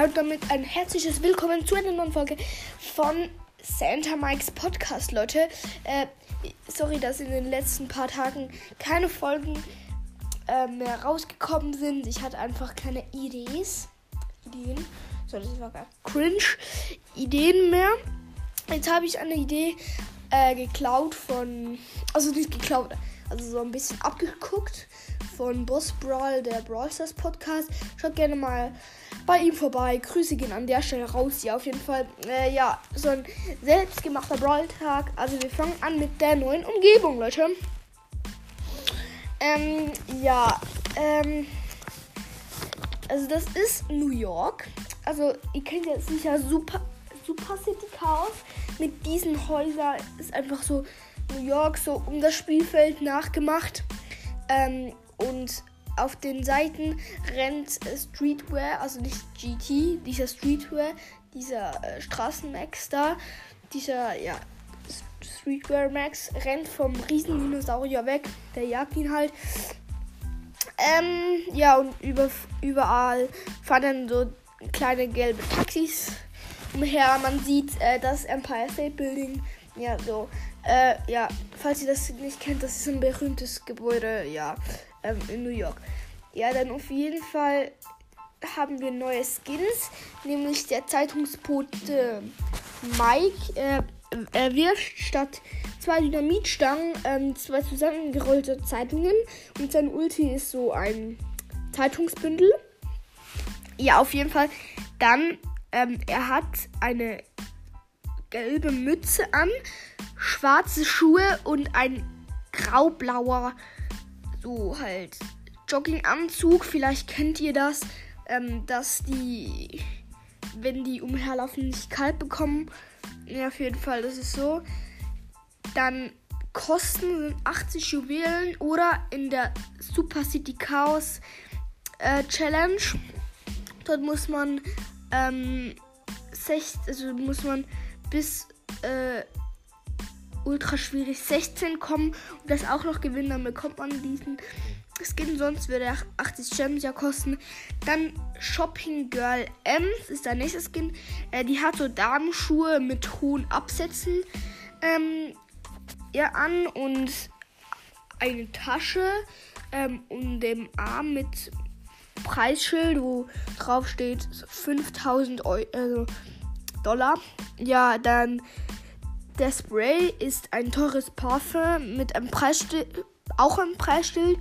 Hallo damit ein herzliches Willkommen zu einer neuen Folge von Santa Mikes Podcast, Leute. Äh, sorry, dass in den letzten paar Tagen keine Folgen äh, mehr rausgekommen sind. Ich hatte einfach keine Ideen. Ideen. So, das war gar cringe. Ideen mehr. Jetzt habe ich eine Idee äh, geklaut von. Also nicht geklaut, also so ein bisschen abgeguckt von Boss Brawl, der Brawl Stars Podcast. Schaut gerne mal bei ihm vorbei. Grüße gehen an der Stelle raus. Ja, auf jeden Fall. Äh, ja, so ein selbstgemachter Brawl-Tag. Also wir fangen an mit der neuen Umgebung, Leute. Ähm, ja, ähm, also das ist New York. Also ihr kennt ja sicher Super, Super City Chaos. Mit diesen Häusern ist einfach so New York so um das Spielfeld nachgemacht. Ähm, und auf den Seiten rennt Streetwear, also nicht GT, dieser Streetwear, dieser äh, Straßenmax da, dieser, ja, Streetwear Max rennt vom riesen Dinosaurier weg, der jagt ihn halt. Ähm, ja, und über, überall fahren dann so kleine gelbe Taxis umher. Man sieht äh, das Empire State Building. Ja, so. Äh, ja, falls ihr das nicht kennt, das ist ein berühmtes Gebäude, ja ähm, in New York. Ja, dann auf jeden Fall haben wir neue Skins, nämlich der Zeitungsbote Mike. Äh, er wirft statt zwei Dynamitstangen ähm, zwei zusammengerollte Zeitungen und sein Ulti ist so ein Zeitungsbündel. Ja, auf jeden Fall. Dann, ähm, er hat eine gelbe Mütze an, schwarze Schuhe und ein graublauer so halt Jogginganzug. Vielleicht kennt ihr das, ähm, dass die, wenn die umherlaufen, nicht kalt bekommen. Ja, auf jeden Fall, das ist so. Dann Kosten sind 80 Juwelen oder in der Super City Chaos äh, Challenge. Dort muss man ähm, 60, also muss man bis äh, ultra schwierig 16 kommen und das auch noch gewinnen, dann bekommt man diesen Skin, sonst würde er 80 Gems ja kosten. Dann Shopping Girl M ist der nächste Skin. Äh, die hat so Damenschuhe mit hohen Absätzen ähm, ja, an und eine Tasche ähm, um dem Arm mit Preisschild, wo drauf steht 5000 Euro, also Dollar. Ja, dann der Spray ist ein teures Parfum mit einem Preisschild, auch ein Preisschild,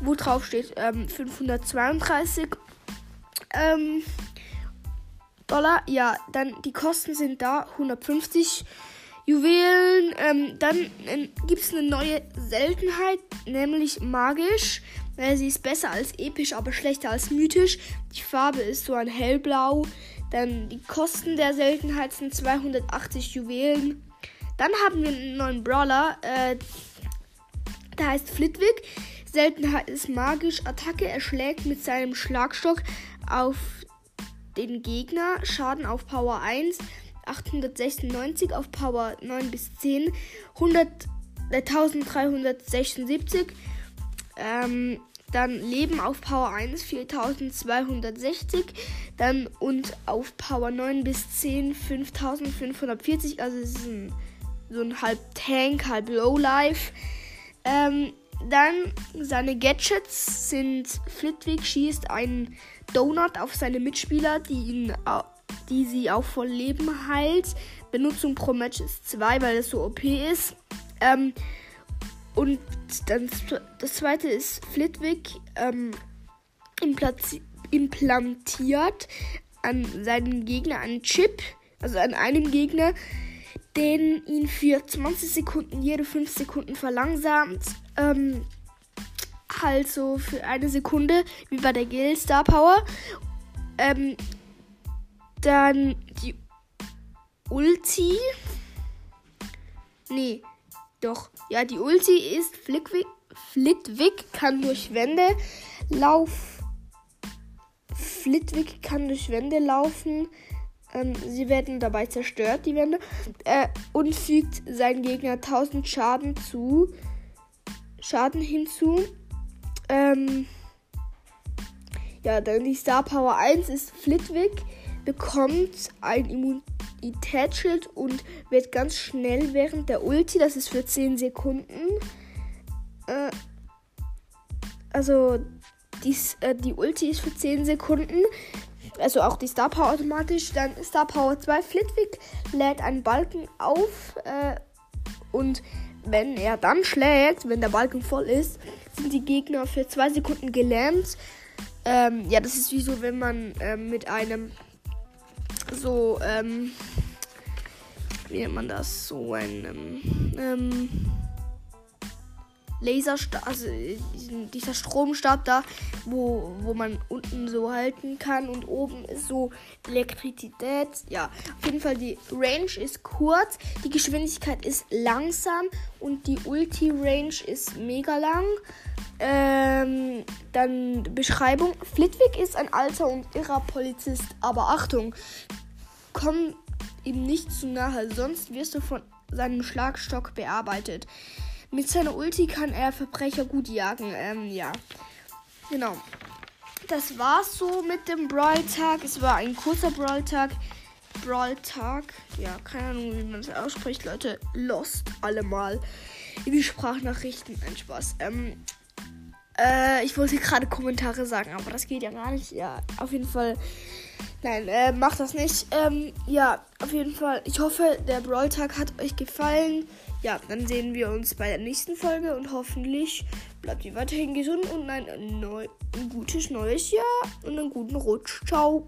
wo drauf steht ähm, 532 ähm, Dollar. Ja, dann die Kosten sind da 150 Juwelen. Ähm, dann äh, gibt es eine neue Seltenheit, nämlich magisch. Äh, sie ist besser als episch, aber schlechter als mythisch. Die Farbe ist so ein hellblau. Dann die Kosten der Seltenheit sind 280 Juwelen. Dann haben wir einen neuen Brawler. Äh, der heißt Flitwick. Seltenheit ist magisch. Attacke. Er schlägt mit seinem Schlagstock auf den Gegner. Schaden auf Power 1. 896 auf Power 9 bis 10. 100, äh, 1376. Ähm, dann Leben auf Power 1 4260. Dann und auf Power 9 bis 10 5540. Also es ist ein so ein halb Tank, halb Lowlife. Ähm, dann seine Gadgets sind Flitwick schießt einen Donut auf seine Mitspieler, die ihn die sie auch voll Leben heilt. Benutzung pro Match ist 2, weil es so OP ist. Ähm, und dann das zweite ist Flitwick ähm, implantiert an seinen Gegner einen Chip, also an einem Gegner, den ihn für 20 Sekunden jede 5 Sekunden verlangsamt. Ähm, halt so für eine Sekunde, wie bei der Gale Star Power. Ähm, dann die Ulti. Nee, doch. Ja, die Ulti ist Flitwick, Flitwick kann durch Wände laufen. Flitwick kann durch Wände laufen. Ähm, sie werden dabei zerstört, die Wände. Äh, und fügt seinen Gegner 1000 Schaden zu. Schaden hinzu. Ähm, ja, dann die Star Power 1 ist Flitwick. bekommt ein Immunitätsschild und wird ganz schnell während der Ulti, das ist für 10 Sekunden. Äh, also dies, äh, die Ulti ist für 10 Sekunden. Also auch die Star Power automatisch. Dann Star Power 2 Flitwick lädt einen Balken auf. Äh, und wenn er dann schlägt, wenn der Balken voll ist, sind die Gegner für 2 Sekunden gelähmt. Ähm, ja, das ist wie so, wenn man ähm, mit einem so, ähm, wie nennt man das? So ein, ähm, Laserstab, also dieser Stromstab da, wo, wo man unten so halten kann und oben ist so Elektrizität. Ja, auf jeden Fall die Range ist kurz, die Geschwindigkeit ist langsam und die Ulti-Range ist mega lang. Ähm, dann Beschreibung. Flitwick ist ein alter und irrer Polizist, aber Achtung, komm ihm nicht zu nahe, sonst wirst du von seinem Schlagstock bearbeitet. Mit seiner Ulti kann er Verbrecher gut jagen. Ähm, ja. Genau. Das war's so mit dem Brawl-Tag. Es war ein kurzer Brawl-Tag. Brawl-Tag. Ja, keine Ahnung, wie man das ausspricht, Leute. Lost alle mal in die Sprachnachrichten. Ein Spaß. Ähm, äh, ich wollte gerade Kommentare sagen, aber das geht ja gar nicht. Ja, auf jeden Fall. Nein, äh, macht das nicht. Ähm, ja, auf jeden Fall. Ich hoffe, der Brawl-Tag hat euch gefallen ja, dann sehen wir uns bei der nächsten Folge und hoffentlich bleibt ihr weiterhin gesund und ein, neu, ein gutes neues Jahr und einen guten Rutsch. Ciao.